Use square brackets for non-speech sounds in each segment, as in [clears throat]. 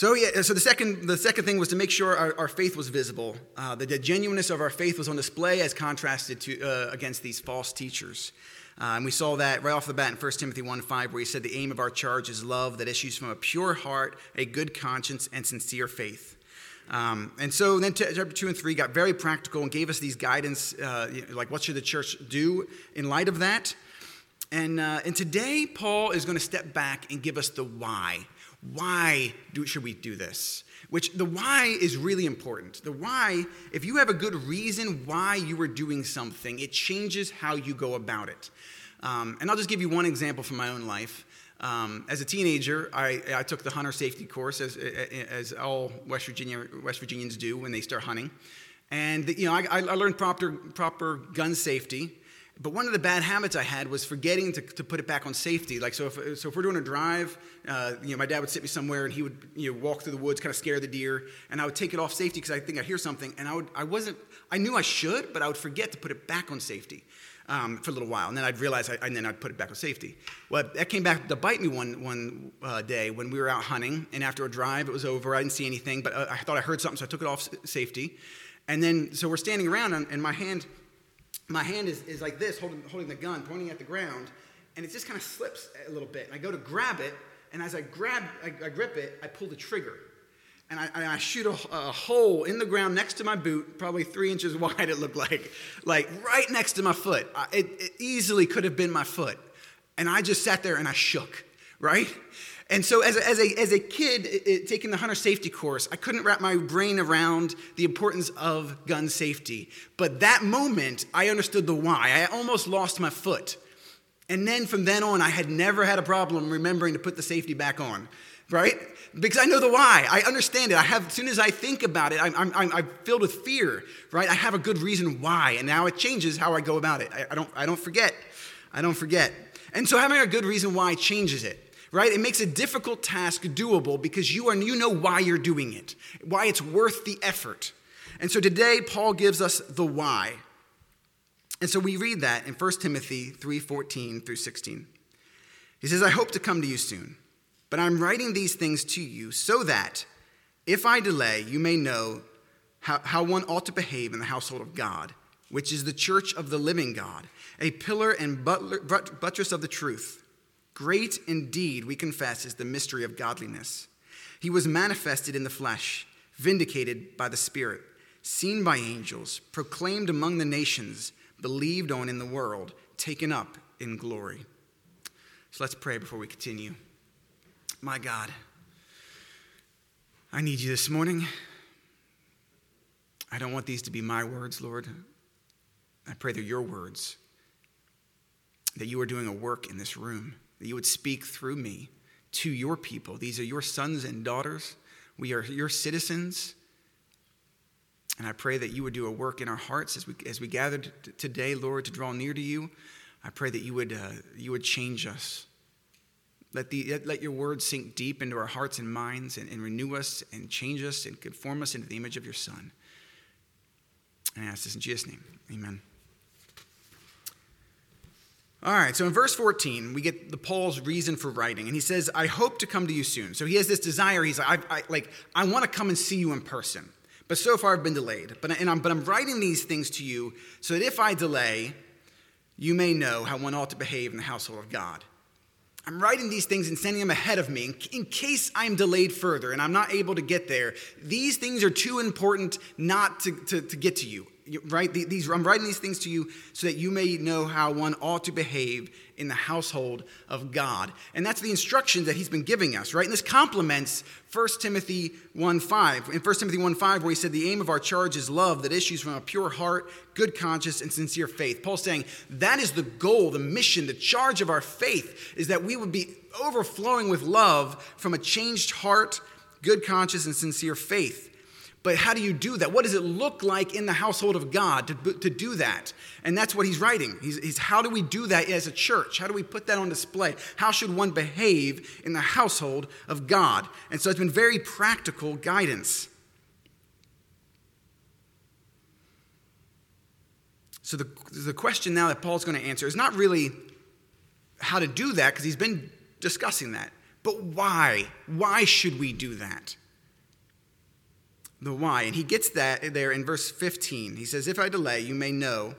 So yeah, so the second the second thing was to make sure our, our faith was visible. Uh, the, the genuineness of our faith was on display as contrasted to uh, against these false teachers. Uh, and we saw that right off the bat in 1 Timothy 1 5, where he said, The aim of our charge is love that issues from a pure heart, a good conscience, and sincere faith. Um, and so then chapter 2 and 3 got very practical and gave us these guidance, uh, like what should the church do in light of that. And, uh, and today, Paul is going to step back and give us the why. Why do, should we do this? Which the why is really important. The why, if you have a good reason why you are doing something, it changes how you go about it. Um, and I'll just give you one example from my own life. Um, as a teenager, I, I, took the hunter safety course, as, as all West, Virginia, West Virginians do when they start hunting. And you know, I, I learned proper, proper gun safety. But one of the bad habits I had was forgetting to, to put it back on safety. Like, so if, so if we're doing a drive, uh, you know, my dad would sit me somewhere and he would, you know, walk through the woods, kind of scare the deer, and I would take it off safety because I think I'd hear something, and I would, I wasn't, I knew I should, but I would forget to put it back on safety um, for a little while, and then I'd realize, I, and then I'd put it back on safety. Well, that came back to bite me one, one uh, day when we were out hunting, and after a drive, it was over, I didn't see anything, but uh, I thought I heard something, so I took it off safety, and then, so we're standing around, and, and my hand, my hand is, is like this, holding, holding the gun, pointing at the ground, and it just kind of slips a little bit. And I go to grab it, and as I grab, I, I grip it, I pull the trigger. And I, and I shoot a, a, hole in the ground next to my boot, probably three inches [laughs] wide, it looked like, like right next to my foot. I, it, it easily could have been my foot. And I just sat there and I shook, right? And so, as a, as a, as a kid it, taking the hunter safety course, I couldn't wrap my brain around the importance of gun safety. But that moment, I understood the why. I almost lost my foot. And then from then on, I had never had a problem remembering to put the safety back on, right? Because I know the why. I understand it. I have, as soon as I think about it, I'm, I'm, I'm filled with fear, right? I have a good reason why. And now it changes how I go about it. I, I, don't, I don't forget. I don't forget. And so having a good reason why changes it right? It makes a difficult task doable because you, are, you know why you're doing it, why it's worth the effort. And so today, Paul gives us the why. And so we read that in 1 Timothy 3:14 through 16. He says, I hope to come to you soon, but I'm writing these things to you so that if I delay, you may know how, how one ought to behave in the household of God, which is the church of the living God, a pillar and buttress of the truth. Great indeed, we confess, is the mystery of godliness. He was manifested in the flesh, vindicated by the Spirit, seen by angels, proclaimed among the nations, believed on in the world, taken up in glory. So let's pray before we continue. My God, I need you this morning. I don't want these to be my words, Lord. I pray they're your words, that you are doing a work in this room that you would speak through me to your people. These are your sons and daughters. We are your citizens. And I pray that you would do a work in our hearts as we, as we gathered today, Lord, to draw near to you. I pray that you would, uh, you would change us. Let, the, let your word sink deep into our hearts and minds and, and renew us and change us and conform us into the image of your Son. And I ask this in Jesus' name. Amen. All right, so in verse 14, we get the Paul's reason for writing, and he says, "I hope to come to you soon." So he has this desire. He's like, I, I like, I want to come and see you in person, but so far I've been delayed. But and I'm, but I'm writing these things to you so that if I delay, you may know how one ought to behave in the household of God. I'm writing these things and sending them ahead of me in, in case I'm delayed further and I'm not able to get there. These things are too important not to, to, to get to you right? These, I'm writing these things to you so that you may know how one ought to behave in the household of God. And that's the instructions that he's been giving us, right? And this complements 1 Timothy 1.5. In 1 Timothy 1.5, where he said, the aim of our charge is love that issues from a pure heart, good conscience, and sincere faith. Paul's saying that is the goal, the mission, the charge of our faith is that we would be overflowing with love from a changed heart, good conscience, and sincere faith. But how do you do that? What does it look like in the household of God to, to do that? And that's what he's writing. He's, he's, how do we do that as a church? How do we put that on display? How should one behave in the household of God? And so it's been very practical guidance. So the, the question now that Paul's going to answer is not really how to do that, because he's been discussing that, but why? Why should we do that? The why. And he gets that there in verse 15. He says, If I delay, you may know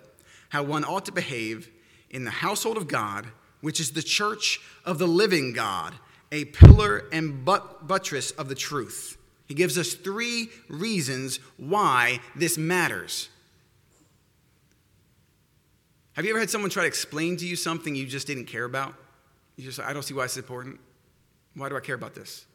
how one ought to behave in the household of God, which is the church of the living God, a pillar and but- buttress of the truth. He gives us three reasons why this matters. Have you ever had someone try to explain to you something you just didn't care about? You just, I don't see why it's important. Why do I care about this?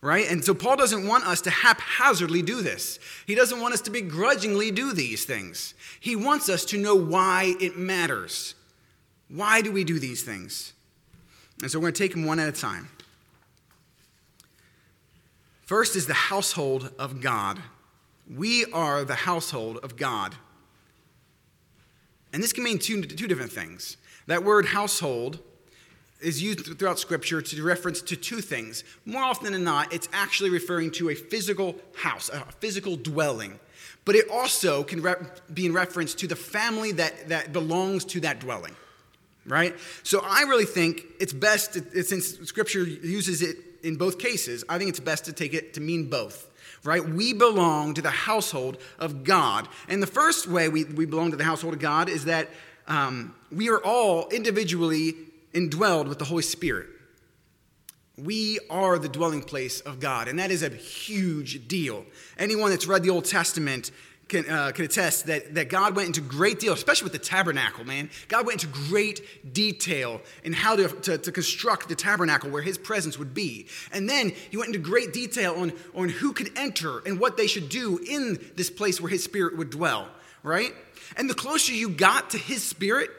Right? And so Paul doesn't want us to haphazardly do this. He doesn't want us to begrudgingly do these things. He wants us to know why it matters. Why do we do these things? And so we're going to take them one at a time. First is the household of God. We are the household of God. And this can mean two, two different things. That word household is used throughout Scripture to reference to two things. More often than not, it's actually referring to a physical house, a physical dwelling. But it also can be in reference to the family that, that belongs to that dwelling, right? So I really think it's best, since Scripture uses it in both cases, I think it's best to take it to mean both right? We belong to the household of God. And the first way we, we belong to the household of God is that um, we are all individually indwelled with the Holy Spirit. We are the dwelling place of God, and that is a huge deal. Anyone that's read the Old Testament can, uh, can attest that, that God went into great deal, especially with the tabernacle, man. God went into great detail in how to, to, to, construct the tabernacle where his presence would be. And then he went into great detail on, on who could enter and what they should do in this place where his spirit would dwell, right? And the closer you got to his spirit,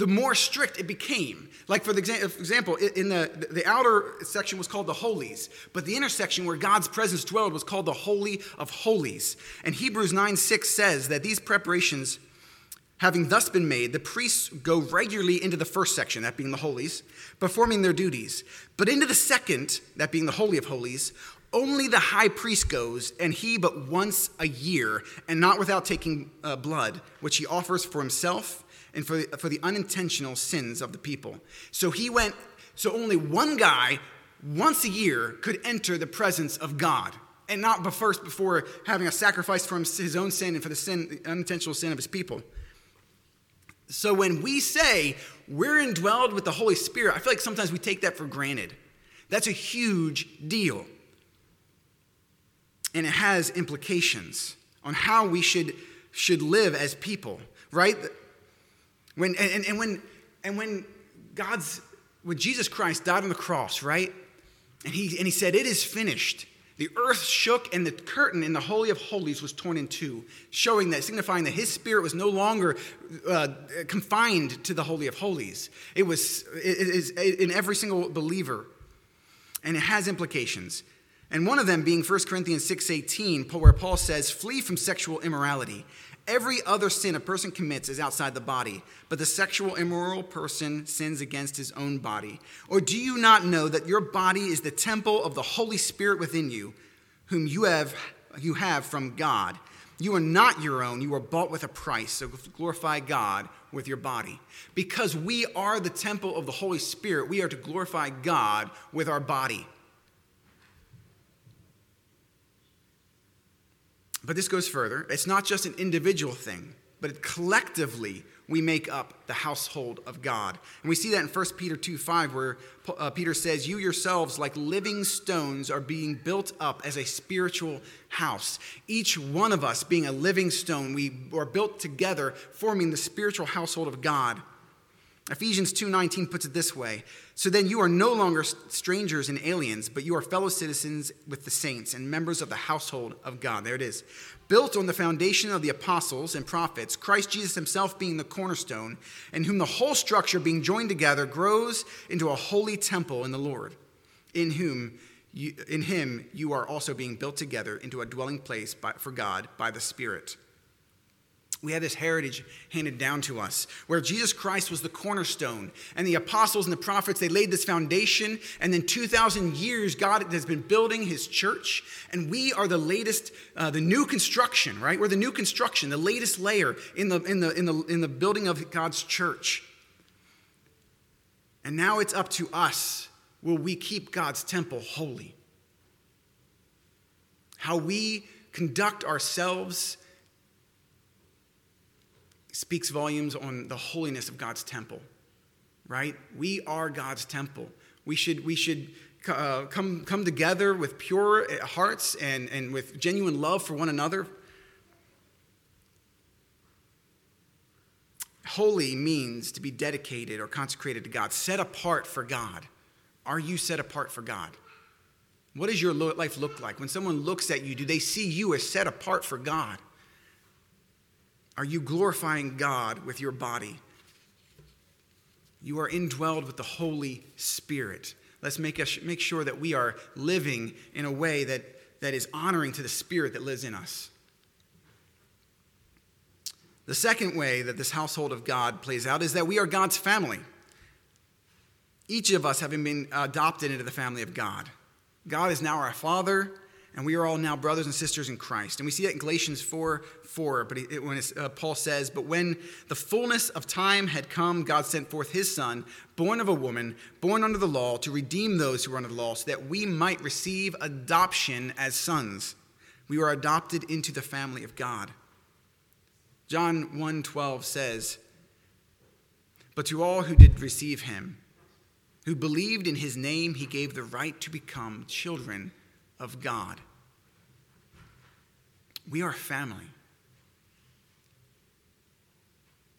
the more strict it became. Like, for the example, in the, the outer section was called the holies, but the intersection where God's presence dwelled was called the Holy of Holies. And Hebrews 9 6 says that these preparations, having thus been made, the priests go regularly into the first section, that being the holies, performing their duties. But into the second, that being the Holy of Holies, only the high priest goes, and he but once a year, and not without taking uh, blood, which he offers for himself and for the, for the unintentional sins of the people. So he went, so only one guy once a year could enter the presence of God. And not first before having a sacrifice for his own sin and for the sin, the unintentional sin of his people. So when we say we're indwelled with the Holy Spirit, I feel like sometimes we take that for granted. That's a huge deal. And it has implications on how we should, should live as people, right? When, and, and, when, and when God's, when Jesus Christ died on the cross, right? And he, and he said, It is finished. The earth shook, and the curtain in the Holy of Holies was torn in two, showing that, signifying that his spirit was no longer uh, confined to the Holy of Holies. It was it is in every single believer, and it has implications. And one of them being 1 Corinthians 6:18, where Paul says, "Flee from sexual immorality." Every other sin a person commits is outside the body, but the sexual immoral person sins against his own body. Or do you not know that your body is the temple of the Holy Spirit within you, whom you have, you have from God? You are not your own, you are bought with a price, so glorify God with your body. Because we are the temple of the Holy Spirit, we are to glorify God with our body. But this goes further. It's not just an individual thing, but collectively we make up the household of God. And we see that in 1 Peter 2 5, where uh, Peter says, You yourselves, like living stones, are being built up as a spiritual house. Each one of us being a living stone, we are built together, forming the spiritual household of God. Ephesians 2:19 puts it this way, so then you are no longer strangers and aliens, but you are fellow citizens with the saints and members of the household of God. There it is. Built on the foundation of the apostles and prophets, Christ Jesus himself being the cornerstone, in whom the whole structure being joined together grows into a holy temple in the Lord, in whom you, in him you are also being built together into a dwelling place by, for God by the Spirit. We have this heritage handed down to us where Jesus Christ was the cornerstone and the apostles and the prophets, they laid this foundation. And then 2,000 years, God has been building his church. And we are the latest, uh, the new construction, right? We're the new construction, the latest layer in the, in, the, in, the, in the building of God's church. And now it's up to us will we keep God's temple holy? How we conduct ourselves speaks volumes on the holiness of God's temple, right? We are God's temple. We should, we should uh, come, come together with pure hearts and, and with genuine love for one another. Holy means to be dedicated or consecrated to God, set apart for God. Are you set apart for God? What does your life look like? When someone looks at you, do they see you as set apart for God? Are you glorifying God with your body? You are indwelled with the Holy Spirit. Let's make, us, make sure that we are living in a way that, that is honoring to the Spirit that lives in us. The second way that this household of God plays out is that we are God's family. Each of us having been adopted into the family of God. God is now our Father, and we are all now brothers and sisters in Christ. And we see that in Galatians 4 4, but it, when uh, Paul says, But when the fullness of time had come, God sent forth his Son, born of a woman, born under the law, to redeem those who were under the law, so that we might receive adoption as sons. We were adopted into the family of God. John 1 12 says, But to all who did receive him, who believed in his name, he gave the right to become children of God. We are family.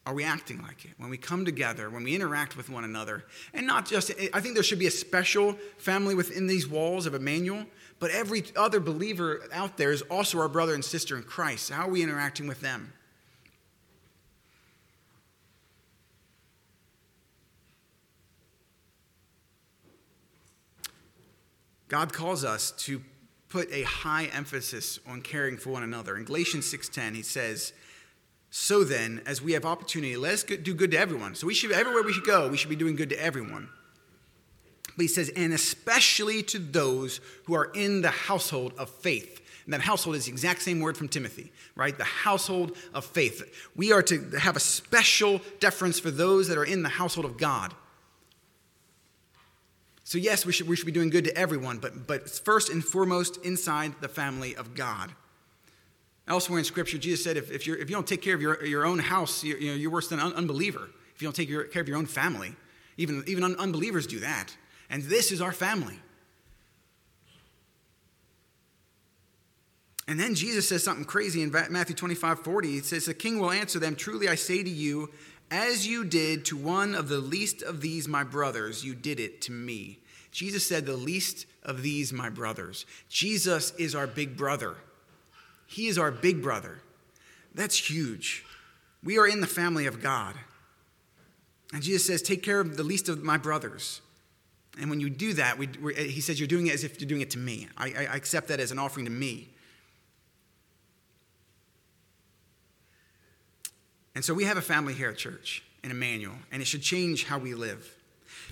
Are we acting like it? When we come together, when we interact with one another, and not just, I think there should be a special family within these walls of Emmanuel, but every other believer out there is also our brother and sister in Christ. How are we interacting with them? God calls us to put a high emphasis on caring for one another. In Galatians 6:10, he says, "So then, as we have opportunity, let's do good to everyone." So we should everywhere we should go, we should be doing good to everyone. But he says, "And especially to those who are in the household of faith." And that household is the exact same word from Timothy, right? The household of faith. We are to have a special deference for those that are in the household of God. So, yes, we should, we should be doing good to everyone, but, but first and foremost inside the family of God. Elsewhere in Scripture, Jesus said, if, if, you're, if you don't take care of your, your own house, you're, you know, you're worse than an unbeliever. If you don't take your, care of your own family, even, even un- unbelievers do that. And this is our family. And then Jesus says something crazy in Matthew 25 40. He says, The king will answer them, Truly I say to you, as you did to one of the least of these my brothers, you did it to me. Jesus said, The least of these, my brothers. Jesus is our big brother. He is our big brother. That's huge. We are in the family of God. And Jesus says, Take care of the least of my brothers. And when you do that, we, he says, You're doing it as if you're doing it to me. I, I accept that as an offering to me. And so we have a family here at church in Emmanuel, and it should change how we live.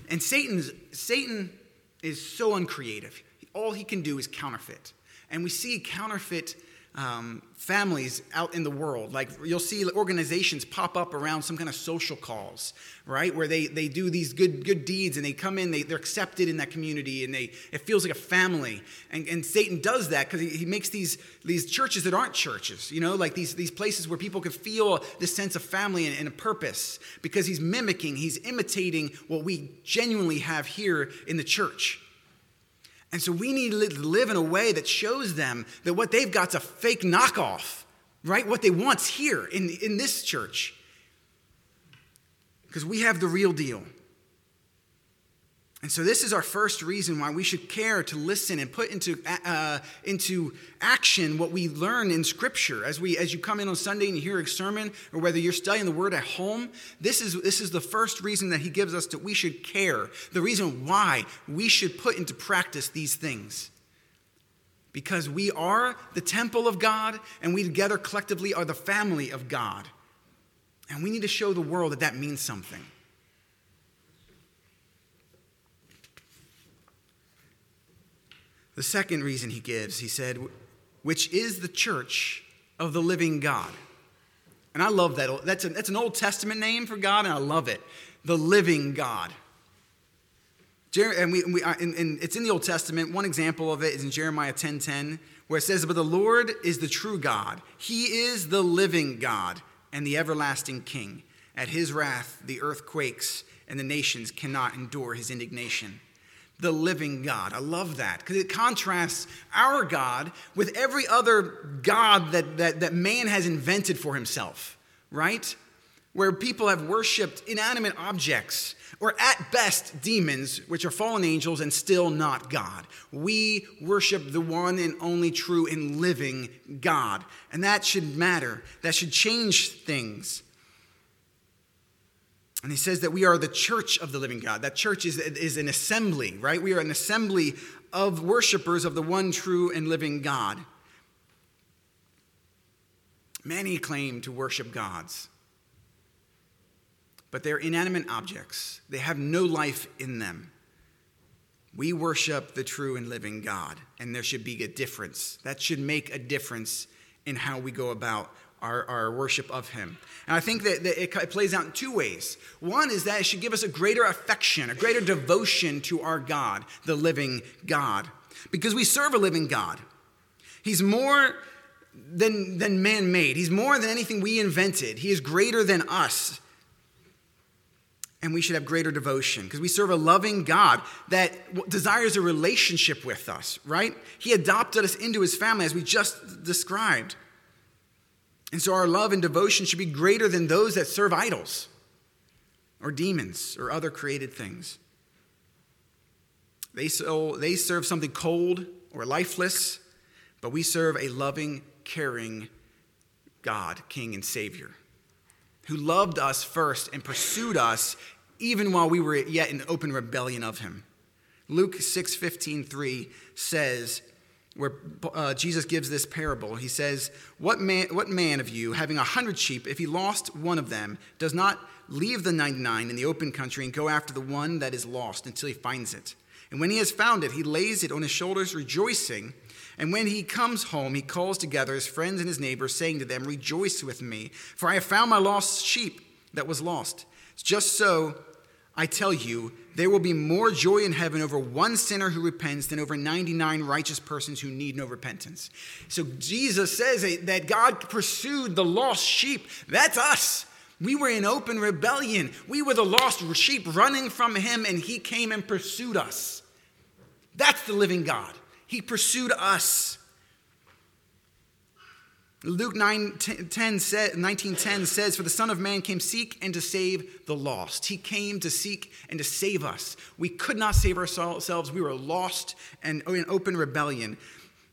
And Satan's, Satan is so uncreative. All he can do is counterfeit. And we see counterfeit um, families out in the world. Like you'll see organizations pop up around some kind of social cause, right? Where they, they do these good, good deeds and they come in, they, they're accepted in that community and they, it feels like a family. And, and Satan does that because he, he makes these, these churches that aren't churches, you know, like these, these places where people can feel this sense of family and, and a purpose because he's mimicking, he's imitating what we genuinely have here in the church. And so we need to live in a way that shows them that what they've got's a fake knockoff, right? What they want's here in, in this church. Because we have the real deal. And so, this is our first reason why we should care to listen and put into, uh, into action what we learn in Scripture. As, we, as you come in on Sunday and you hear a sermon, or whether you're studying the Word at home, this is, this is the first reason that He gives us that we should care. The reason why we should put into practice these things. Because we are the temple of God, and we together collectively are the family of God. And we need to show the world that that means something. The second reason he gives, he said, which is the church of the living God. And I love that. That's, a, that's an Old Testament name for God, and I love it. The living God. And, we, we, uh, and, and, it's in the Old Testament. One example of it is in Jeremiah 10:10, 10, where it says, "But the Lord is the true God; He is the living God and the everlasting King. At His wrath, the earth quakes, and the nations cannot endure His indignation." The living God. I love that because it contrasts our God with every other God that, that, that man has invented for himself, right? Where people have worshiped inanimate objects or at best demons, which are fallen angels and still not God. We worship the one and only true and living God. And that should matter, that should change things. And he says that we are the church of the living God. That church is, is an assembly, right? We are an assembly of worshipers of the one true and living God. Many claim to worship gods but they're inanimate objects. They have no life in them. We worship the true and living God, and there should be a difference. That should make a difference in how we go about our, our worship of Him. And I think that, that it, it plays out in two ways. One is that it should give us a greater affection, a greater devotion to our God, the living God, because we serve a living God. He's more than, than man made, He's more than anything we invented, He is greater than us and we should have greater devotion because we serve a loving God that desires a relationship with us, right? He adopted us into his family as we just described. And so our love and devotion should be greater than those that serve idols or demons or other created things. They, so, they serve something cold or lifeless, but we serve a loving, caring God, King, and Savior who loved us first and pursued us even while we were yet in open rebellion of him. Luke 6:15 says where uh, Jesus gives this parable. He says, what man, what man of you, having a hundred sheep, if he lost one of them, does not leave the 99 in the open country and go after the one that is lost until he finds it? And when he has found it, he lays it on his shoulders, rejoicing. And when he comes home, he calls together his friends and his neighbors, saying to them, Rejoice with me, for I have found my lost sheep that was lost. It's just so, I tell you, there will be more joy in heaven over one sinner who repents than over 99 righteous persons who need no repentance. So Jesus says that God pursued the lost sheep. That's us. We were in open rebellion. We were the lost sheep running from him, and he came and pursued us. That's the living God. He pursued us. Luke 9, 10, 19 10 says, For the Son of Man came seek and to save the lost. He came to seek and to save us. We could not save ourselves. We were lost and in open rebellion.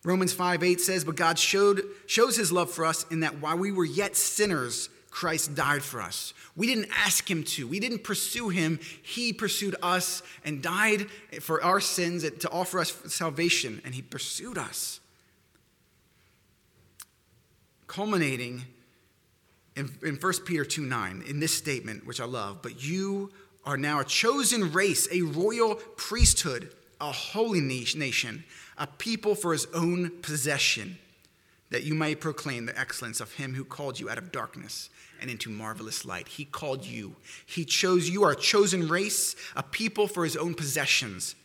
Romans 5 8 says, But God showed, shows his love for us in that while we were yet sinners, Christ died for us. We didn't ask him to. We didn't pursue him. He pursued us and died for our sins to offer us salvation, and he pursued us. Culminating in, in 1 Peter 2 9, in this statement, which I love, but you are now a chosen race, a royal priesthood, a holy nation, a people for his own possession, that you may proclaim the excellence of him who called you out of darkness and into marvelous light. He called you. He chose you, our chosen race, a people for his own possessions.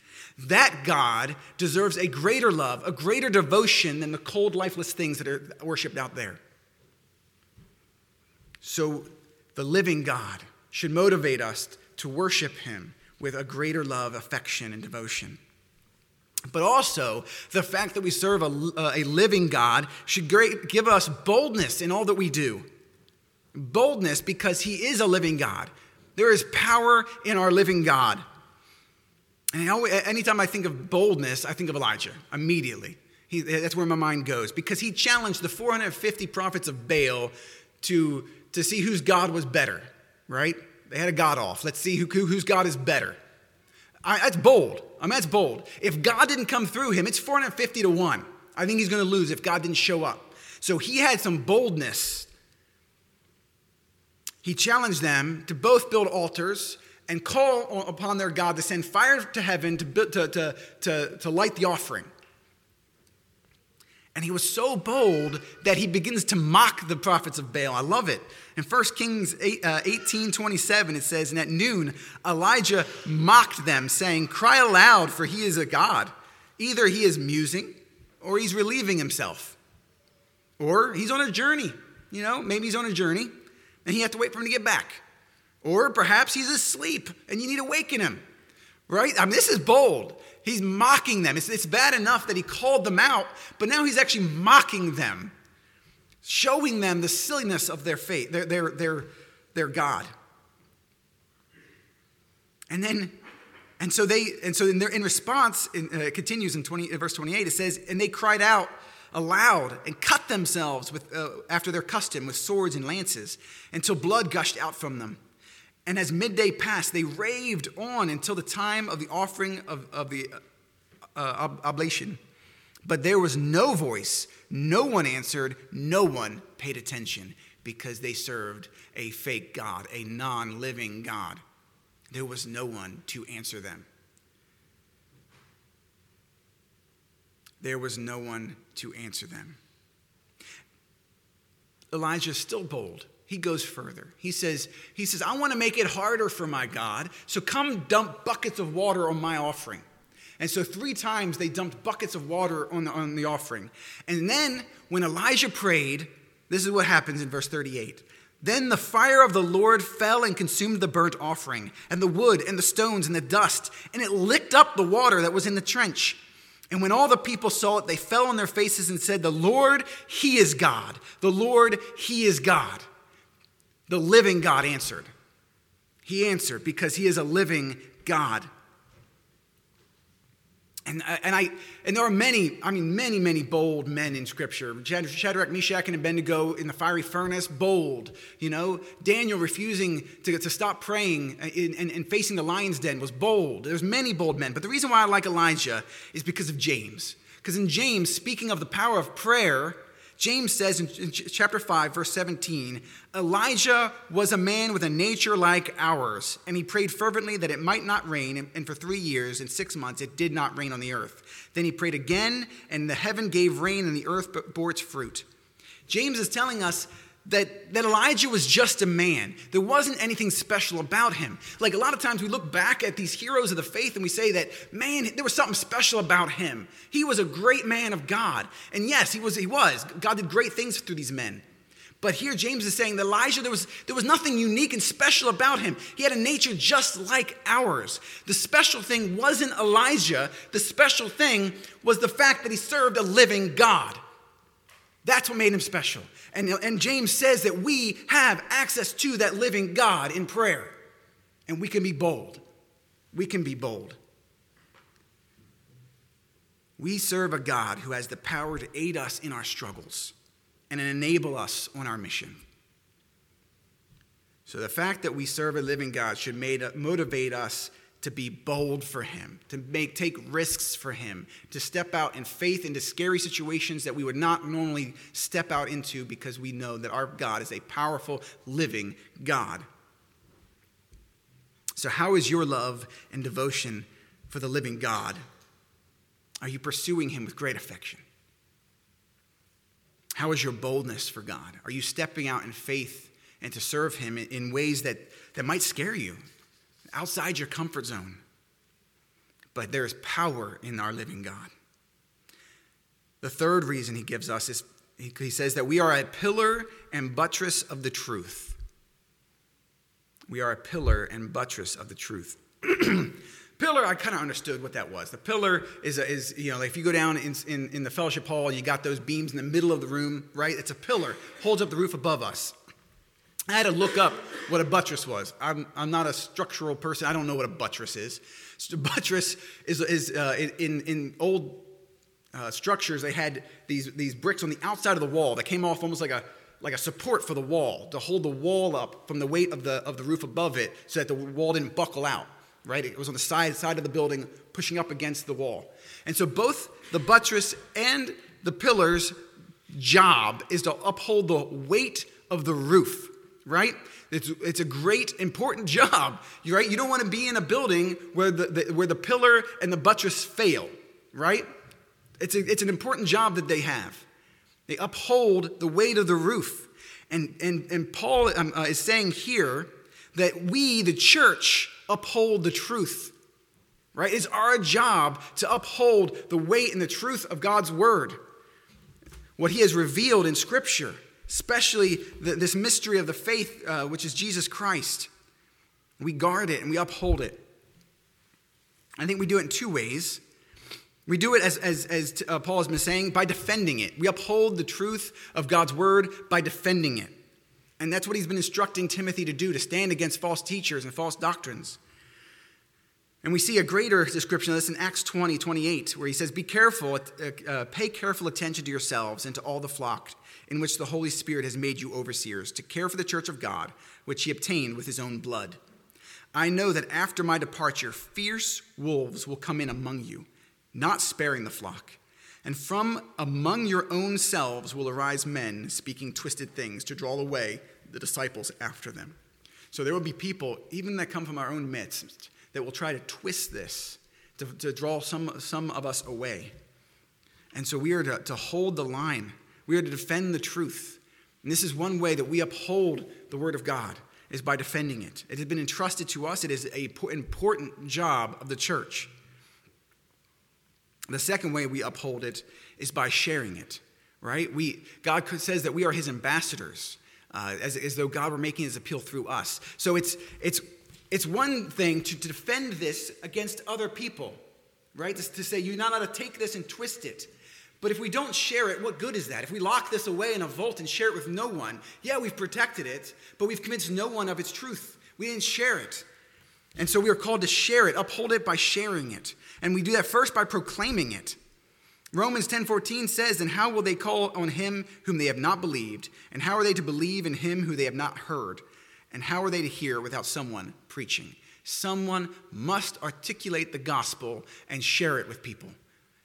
That God deserves a greater love, a greater devotion than the cold, lifeless things that are worshiped out there. So, the living God should motivate us to worship him with a greater love, affection, and devotion. But also, the fact that we serve a, a living God should give us boldness in all that we do. Boldness because he is a living God. There is power in our living God. And always, anytime I think of boldness, I think of Elijah immediately. He, that's where my mind goes because he challenged the 450 prophets of Baal to, to see whose God was better, right? They had a God off. Let's see who, whose God is better. I, that's bold. I mean, that's bold. If God didn't come through him, it's 450 to 1. I think he's going to lose if God didn't show up. So he had some boldness he challenged them to both build altars and call upon their God to send fire to heaven to, to, to, to, to light the offering. And he was so bold that he begins to mock the prophets of Baal. I love it. In 1 Kings 8, uh, 18 27, it says, And at noon, Elijah mocked them, saying, Cry aloud, for he is a God. Either he is musing, or he's relieving himself, or he's on a journey. You know, maybe he's on a journey, and he have to wait for him to get back. Or perhaps he's asleep, and you need to waken him. Right? I mean, this is bold. He's mocking them. It's, it's bad enough that he called them out, but now he's actually mocking them, showing them the silliness of their faith, their, their, their, their God. And then, and so they, and so in, their, in response, in, uh, it continues in 20, verse 28, it says, and they cried out aloud and cut themselves with, uh, after their custom with swords and lances until blood gushed out from them. And as midday passed, they raved on until the time of the offering of, of the uh, uh oblation. But there was no voice, no one answered, no one paid attention because they served a fake God, a non living God. There was no one to answer them. There was no one to answer them. Elijah is still bold he goes further. He says, he says, I want to make it harder for my God, so come dump buckets of water on my offering. And so three times they dumped buckets of water on the, on the offering. And then when Elijah prayed, this is what happens in verse 38. Then the fire of the Lord fell and consumed the burnt offering, and the wood, and the stones, and the dust, and it licked up the water that was in the trench. And when all the people saw it, they fell on their faces and said, The Lord, He is God. The Lord, He is God. The living God answered. He answered because he is a living God. And, uh, and, I, and there are many, I mean, many, many bold men in Scripture. Shadrach, Meshach, and Abednego in the fiery furnace, bold. You know, Daniel refusing to, to stop praying and, and, and facing the lion's den was bold. There's many bold men. But the reason why I like Elijah is because of James. Because in James, speaking of the power of prayer, James says in chapter 5, verse 17 Elijah was a man with a nature like ours, and he prayed fervently that it might not rain, and for three years and six months it did not rain on the earth. Then he prayed again, and the heaven gave rain, and the earth bore its fruit. James is telling us that, that Elijah was just a man. There wasn't anything special about him. Like a lot of times we look back at these heroes of the faith and we say that, man, there was something special about him. He was a great man of God. And yes, he was, he was. God did great things through these men. But here James is saying that Elijah, there was, there was nothing unique and special about him. He had a nature just like ours. The special thing wasn't Elijah, the special thing was the fact that he served a living God. That's what made him special. And, and James says that we have access to that living God in prayer. And we can be bold. We can be bold. We serve a God who has the power to aid us in our struggles and enable us on our mission. So, the fact that we serve a living God should motivate us to be bold for him, to make take risks for him, to step out in faith into scary situations that we would not normally step out into because we know that our God is a powerful living God. So how is your love and devotion for the living God? Are you pursuing him with great affection? How is your boldness for God? Are you stepping out in faith and to serve him in ways that, that might scare you, outside your comfort zone. But there is power in our living God. The third reason he gives us is he says that we are a pillar and buttress of the truth. We are a pillar and buttress of the truth. [clears throat] pillar, I kind of understood what that was. The pillar is, a, is you know, if you go down in, in, in the fellowship hall, you got those beams in the middle of the room, right? It's a pillar, holds up the roof above us. I had to look up what a buttress was. I'm, I'm not a structural person. I don't know what a buttress is. So [laughs] buttress is, is uh, in, in old uh, structures, they had these, these bricks on the outside of the wall that came off almost like a, like a support for the wall to hold the wall up from the weight of the, of the roof above it so that the wall didn't buckle out, right? It was on the side, side of the building pushing up against the wall. And so both the buttress and the pillars' job is to uphold the weight of the roof right? It's, it's a great, important job, right? You don't want to be in a building where the, the, where the pillar and the buttress fail, right? It's, a, it's an important job that they have. They uphold the weight of the roof. And, and, and Paul um, uh, is saying here that we, the church, uphold the truth. Right? It's our job to uphold the weight and the truth of God's word. What he has revealed in Scripture, especially the, this mystery of the faith, uh, which is Jesus Christ. We guard it and we uphold it. I think we do it in two ways. We do it, as, as, as uh, Paul has been saying, by defending it. We uphold the truth of God's word by defending it. And that's what he's been instructing Timothy to do, to stand against false teachers and false doctrines. And we see a greater description of this in Acts 20, 28, where he says, Be careful, uh, uh, pay careful attention to yourselves and to all the flock in which the Holy Spirit has made you overseers, to care for the church of God, which he obtained with his own blood. I know that after my departure, fierce wolves will come in among you not sparing the flock. And from among your own selves will arise men speaking twisted things to draw away the disciples after them. So there will be people, even that come from our own midst, that will try to twist this to, to draw some, some of us away. And so we are to, to hold the line, we are to defend the truth. And this is one way that we uphold the Word of God, is by defending it. It has been entrusted to us, it is an important job of the church. The second way we uphold it is by sharing it, right? We, God says that we are his ambassadors, uh, as, as though God were making his appeal through us. So it's, it's, it's one thing to, to defend this against other people, right? To, to say, you're not allowed to take this and twist it. But if we don't share it, what good is that? If we lock this away in a vault and share it with no one, yeah, we've protected it, but we've convinced no one of its truth. We didn't share it. And so we are called to share it, uphold it by sharing it. And we do that first by proclaiming it. Romans 10:14 says, "And how will they call on him whom they have not believed? And how are they to believe in him who they have not heard? And how are they to hear without someone preaching?" Someone must articulate the gospel and share it with people.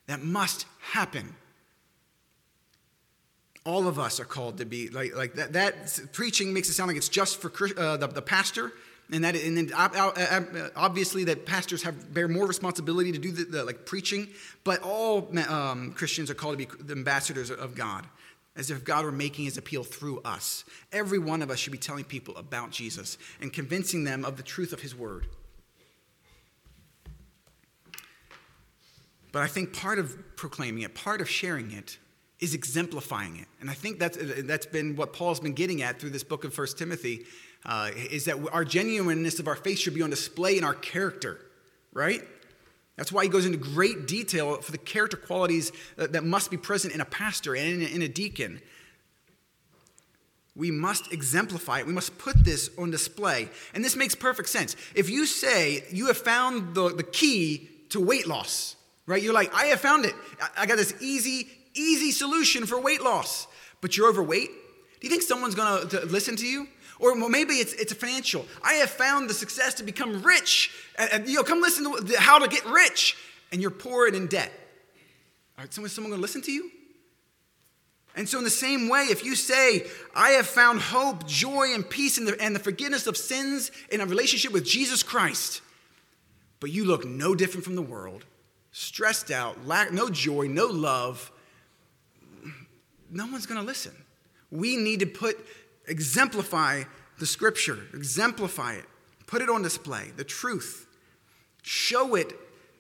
That must happen. All of us are called to be like, like that. That preaching makes it sound like it's just for uh, the, the pastor and that and then obviously that pastors have bear more responsibility to do the, the like preaching but all um, christians are called to be the ambassadors of god as if god were making his appeal through us every one of us should be telling people about jesus and convincing them of the truth of his word but i think part of proclaiming it part of sharing it is exemplifying it and i think that's, that's been what paul's been getting at through this book of First timothy uh, is that our genuineness of our faith should be on display in our character, right? That's why he goes into great detail for the character qualities that, must be present in a pastor and in a, deacon. We must exemplify it. We must put this on display. And this makes perfect sense. If you say you have found the, the key to weight loss, right? You're like, I have found it. I got this easy, easy solution for weight loss, but you're overweight. Do you think someone's to listen to you? Or maybe it's, it's a financial. I have found the success to become rich. And, and, you know, come listen to how to get rich. And you're poor and in debt. All right, someone, someone to listen to you? And so, in the same way, if you say, I have found hope, joy, and peace the, and the forgiveness of sins in a relationship with Jesus Christ, but you look no different from the world, stressed out, lack no joy, no love, no one's going to listen. We need to put exemplify the scripture, exemplify it, put it on display, the truth. Show it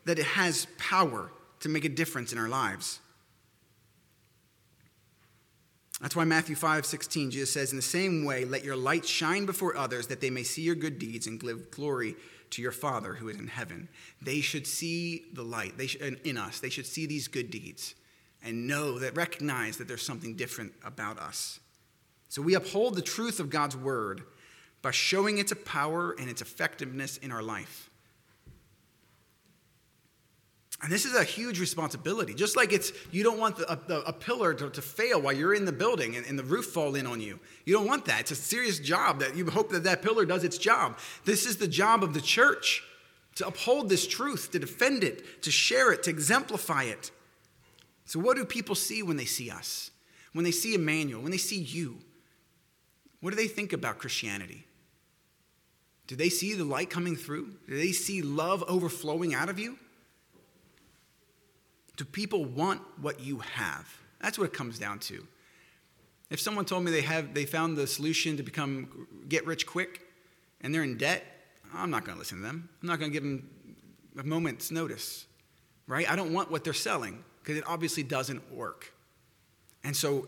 that it has power to make a difference in our lives. That's why Matthew 5 16, Jesus says, In the same way, let your light shine before others that they may see your good deeds and give glory to your Father who is in heaven. They should see the light they in us. They should see these good deeds and know that, recognize that there's something different about us. So we uphold the truth of God's word by showing its power and its effectiveness in our life. And this is a huge responsibility. Just like it's, you don't want the, a, a, pillar to, to, fail while you're in the building and, and, the roof fall in on you. You don't want that. It's a serious job that you hope that that pillar does its job. This is the job of the church to uphold this truth, to defend it, to share it, to exemplify it. So, what do people see when they see us? When they see Emmanuel, when they see you? What do they think about Christianity? Do they see the light coming through? Do they see love overflowing out of you? Do people want what you have? That's what it comes down to. If someone told me they have they found the solution to become get rich quick and they're in debt, I'm not going to listen to them. I'm not going to give them a moment's notice. Right? I don't want what they're selling because it obviously doesn't work. And so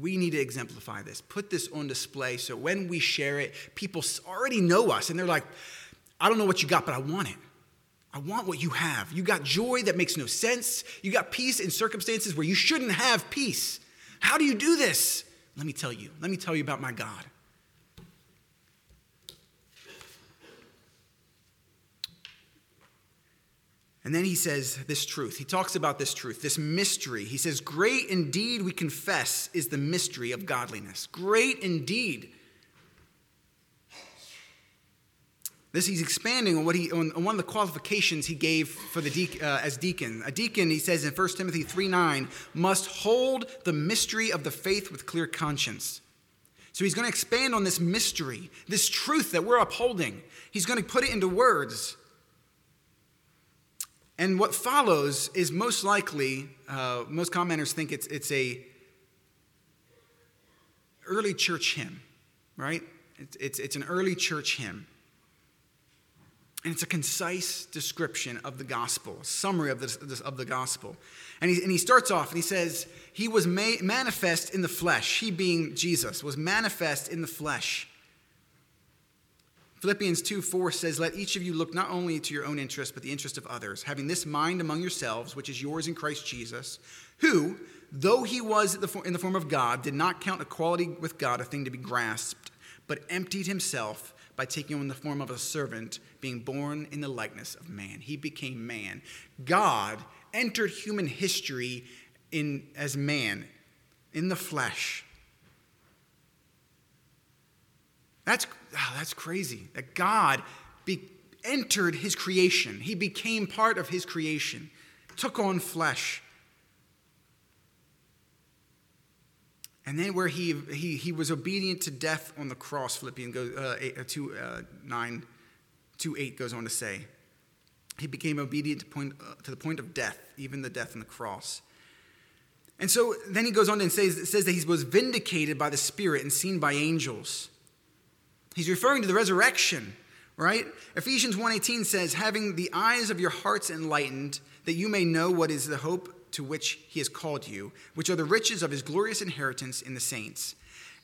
we need to exemplify this. Put this on display so when we share it, people already know us and they're like, I don't know what you got, but I want it. I want what you have. You got joy that makes no sense. You got peace in circumstances where you shouldn't have peace. How do you do this? Let me tell you. Let me tell you about my God. And then he says this truth. He talks about this truth, this mystery. He says, Great indeed, we confess, is the mystery of godliness. Great indeed. This he's expanding on what he on, one of the qualifications he gave for the uh, as deacon. A deacon, he says in 1 Timothy 3 9, must hold the mystery of the faith with clear conscience. So he's going to expand on this mystery, this truth that we're upholding. He's going to put it into words. And what follows is most likely, uh, most commenters think it's, it's a early church hymn, right? It's, it's, it's an early church hymn. And it's a concise description of the gospel, summary of, this, of the gospel. And he, and he starts off and he says, He was ma- manifest in the flesh. He being Jesus was manifest in the flesh. Philippians 2 4 says, Let each of you look not only to your own interest, but the interest of others, having this mind among yourselves, which is yours in Christ Jesus, who, though he was in the form of God, did not count equality with God a thing to be grasped, but emptied himself by taking on the form of a servant, being born in the likeness of man. He became man. God entered human history in, as man, in the flesh. That's, oh, that's crazy. That God be, entered his creation, he became part of his creation, took on flesh. And then where he, he, he was obedient to death on the cross, Philippians goes, uh, eight, uh, 2, uh, 9, 2 8 goes on to say. He became obedient to, point, uh, to the point of death, even the death on the cross. And so then he goes on and says, says that he was vindicated by the Spirit and seen by angels. He's referring to the resurrection, right? Ephesians 1:18 says, "Having the eyes of your hearts enlightened, that you may know what is the hope to which he has called you, which are the riches of his glorious inheritance in the saints,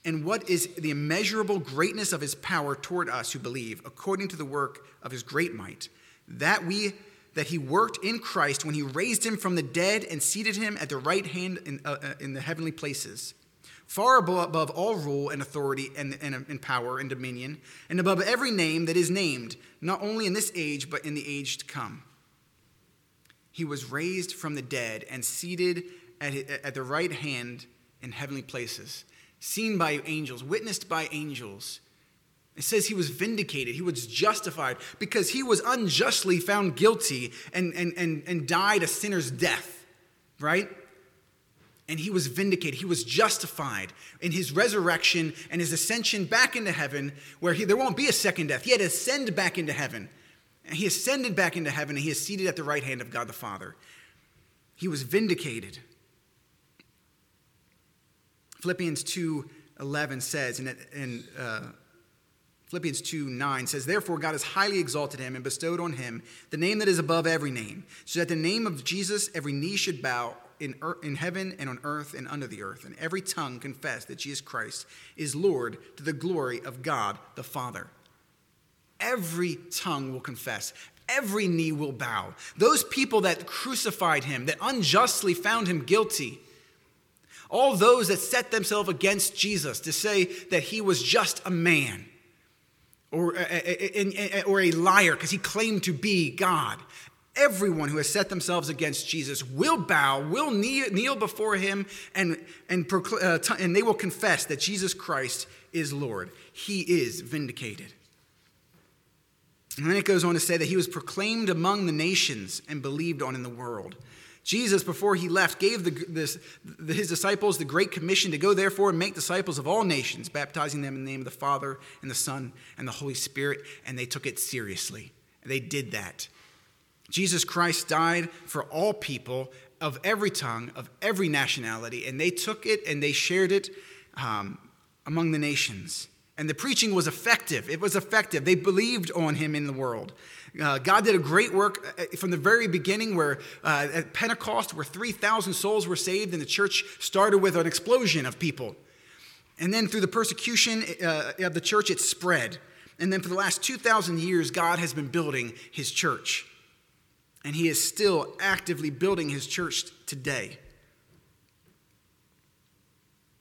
and what is the immeasurable greatness of his power toward us who believe, according to the work of his great might, that we that he worked in Christ when he raised him from the dead and seated him at the right hand in, uh, uh in the heavenly places." Far above all rule and authority and, and, and, power and dominion, and above every name that is named, not only in this age, but in the age to come he was raised from the dead and seated at, at the right hand in heavenly places, seen by angels, witnessed by angels. It says he was vindicated, he was justified because he was unjustly found guilty and, and, and, and died a sinner's death, right? And he was vindicated. He was justified in his resurrection and his ascension back into heaven, where he, there won't be a second death. He had to ascend back into heaven. And he ascended back into heaven and he is seated at the right hand of God the Father. He was vindicated. Philippians 2 11 says, and, in uh, Philippians 2 9 says, Therefore God has highly exalted him and bestowed on him the name that is above every name, so that the name of Jesus every knee should bow in, earth, in heaven and on earth and under the earth, and every tongue confess that Jesus Christ is Lord to the glory of God the Father. Every tongue will confess, every knee will bow. Those people that crucified him, that unjustly found him guilty, all those that set themselves against Jesus to say that he was just a man or, or a liar because he claimed to be God. Everyone who has set themselves against Jesus will bow, will kneel before him, and, and, uh, and they will confess that Jesus Christ is Lord. He is vindicated. And then it goes on to say that he was proclaimed among the nations and believed on in the world. Jesus, before he left, gave the, this, the, his disciples the great commission to go, therefore, and make disciples of all nations, baptizing them in the name of the Father and the Son and the Holy Spirit. And they took it seriously. They did that. Jesus Christ died for all people of every tongue, of every nationality, and they took it and they shared it um, among the nations. And the preaching was effective. It was effective. They believed on him in the world. Uh, God did a great work uh, from the very beginning, where uh, at Pentecost, where 3,000 souls were saved, and the church started with an explosion of people. And then through the persecution uh, of the church, it spread. And then for the last 2,000 years, God has been building his church. And he is still actively building his church today.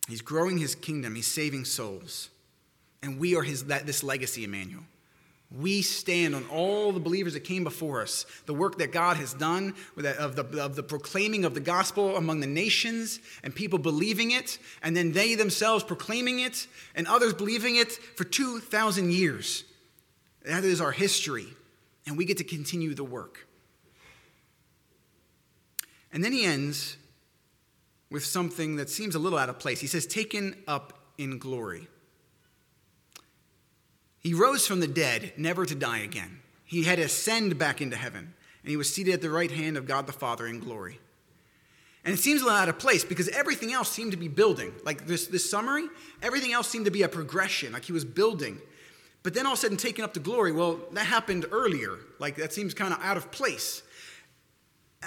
He's growing his kingdom, he's saving souls. And we are his, that, this legacy, Emmanuel. We stand on all the believers that came before us, the work that God has done of the, of the proclaiming of the gospel among the nations and people believing it, and then they themselves proclaiming it and others believing it for 2,000 years. That is our history, and we get to continue the work. And then he ends with something that seems a little out of place. He says, Taken up in glory. He rose from the dead, never to die again. He had ascended back into heaven, and he was seated at the right hand of God the Father in glory. And it seems a little out of place because everything else seemed to be building. Like this, this summary, everything else seemed to be a progression, like he was building. But then all of a sudden, taken up to glory, well, that happened earlier. Like that seems kind of out of place.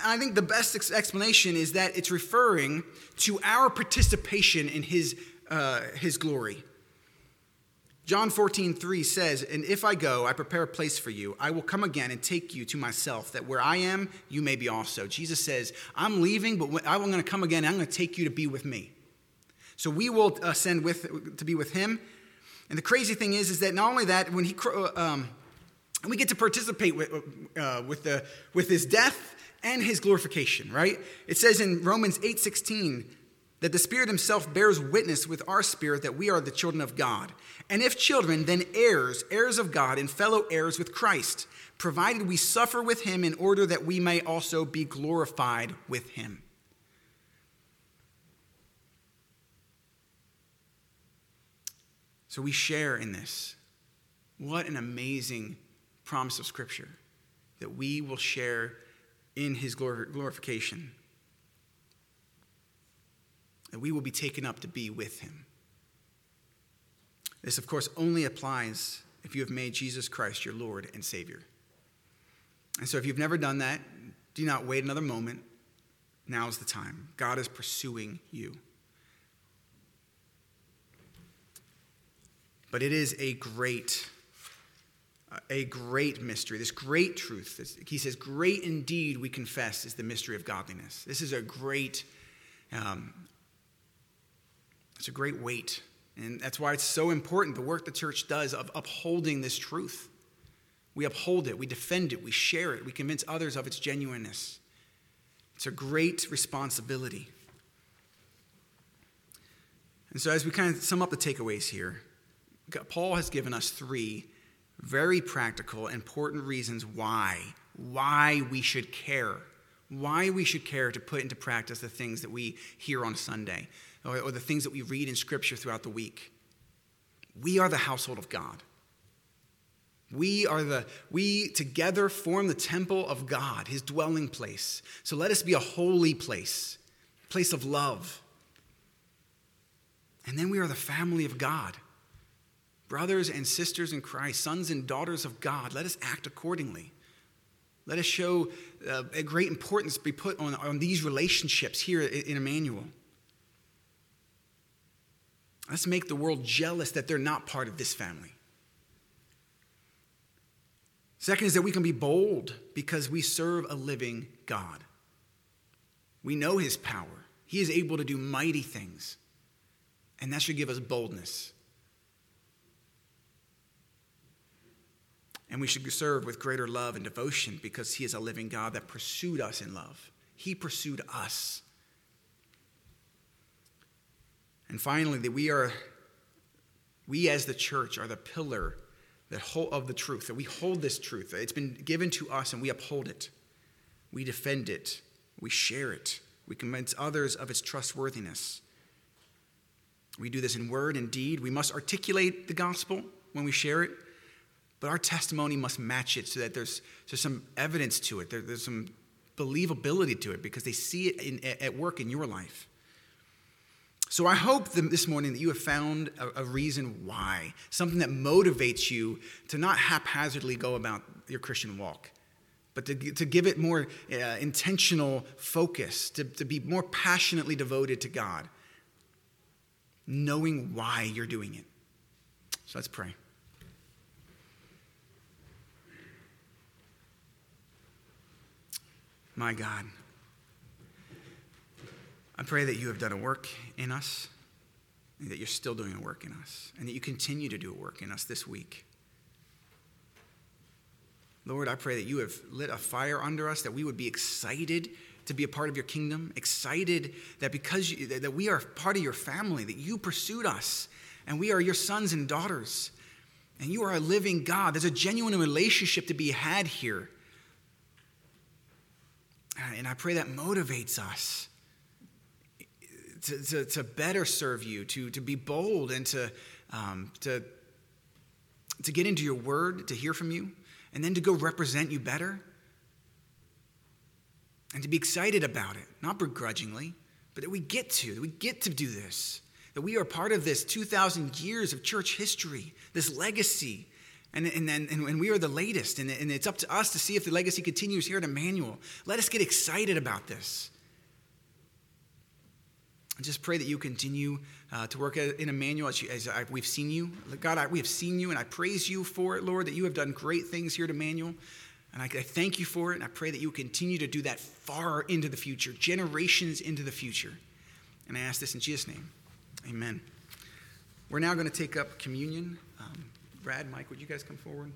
I think the best explanation is that it's referring to our participation in his, uh, his glory. John 14, 3 says, And if I go, I prepare a place for you. I will come again and take you to myself, that where I am, you may be also. Jesus says, I'm leaving, but I'm going to come again, I'm going to take you to be with me. So we will ascend with, to be with him. And the crazy thing is, is that not only that, when he, uh, um, we get to participate with, uh, with, the, with his death and his glorification, right? It says in Romans 8, 16, that the Spirit Himself bears witness with our spirit that we are the children of God. And if children, then heirs, heirs of God, and fellow heirs with Christ, provided we suffer with Him in order that we may also be glorified with Him. So we share in this. What an amazing promise of Scripture that we will share in His glorification that we will be taken up to be with him. This, of course, only applies if you have made Jesus Christ your Lord and Savior. And so, if you've never done that, do not wait another moment. Now is the time. God is pursuing you. But it is a great, a great mystery, this great truth. He says, Great indeed, we confess, is the mystery of godliness. This is a great um, it's a great weight. And that's why it's so important the work the church does of upholding this truth. We uphold it, we defend it, we share it, we convince others of its genuineness. It's a great responsibility. And so, as we kind of sum up the takeaways here, Paul has given us three very practical, important reasons why, why we should care, why we should care to put into practice the things that we hear on Sunday or, or the things that we read in Scripture throughout the week. We are the household of God. We are the, we together form the temple of God, his dwelling place. So let us be a holy place, place of love. And then we are the family of God. Brothers and sisters in Christ, sons and daughters of God, let us act accordingly. Let us show uh, a great importance be put on, on these relationships here in Emmanuel. Let's make the world jealous that they're not part of this family. Second is that we can be bold because we serve a living God. We know his power, he is able to do mighty things, and that should give us boldness. And we should serve with greater love and devotion because he is a living God that pursued us in love. He pursued us. And finally, that we are, we as the church are the pillar that hold, of the truth, that we hold this truth. It's been given to us and we uphold it. We defend it. We share it. We convince others of its trustworthiness. We do this in word and deed. We must articulate the gospel when we share it, but our testimony must match it so that there's, there's some evidence to it. There, there's some believability to it because they see it in, at work in your life. So I hope this morning that you have found a, a, reason why, something that motivates you to not haphazardly go about your Christian walk, but to, to give it more uh, intentional focus, to, to be more passionately devoted to God, knowing why you're doing it. So let's pray. My God. I pray that you have done a work in us, that you're still doing a work in us, and that you continue to do a work in us this week. Lord, I pray that you have lit a fire under us, that we would be excited to be a part of your kingdom, excited that because you, that we are part of your family, that you pursued us, and we are your sons and daughters, and you are a living God. There's a genuine relationship to be had here. And I pray that motivates us to, to, to better serve you, to, to be bold, and to, um, to, to get into your word, to hear from you, and then to go represent you better. And to be excited about it, not begrudgingly, but that we get to, that we get to do this, that we are part of this 2,000 years of church history, this legacy. And, and, and, and we are the latest, and, and it's up to us to see if the legacy continues here at Emmanuel. Let us get excited about this. I just pray that you continue uh, to work in Emmanuel as, you, as I, we've seen you. God, I, we have seen you, and I praise you for it, Lord, that you have done great things here at Emmanuel. And I, I thank you for it, and I pray that you continue to do that far into the future, generations into the future. And I ask this in Jesus' name. Amen. We're now going to take up communion. Brad, Mike, would you guys come forward?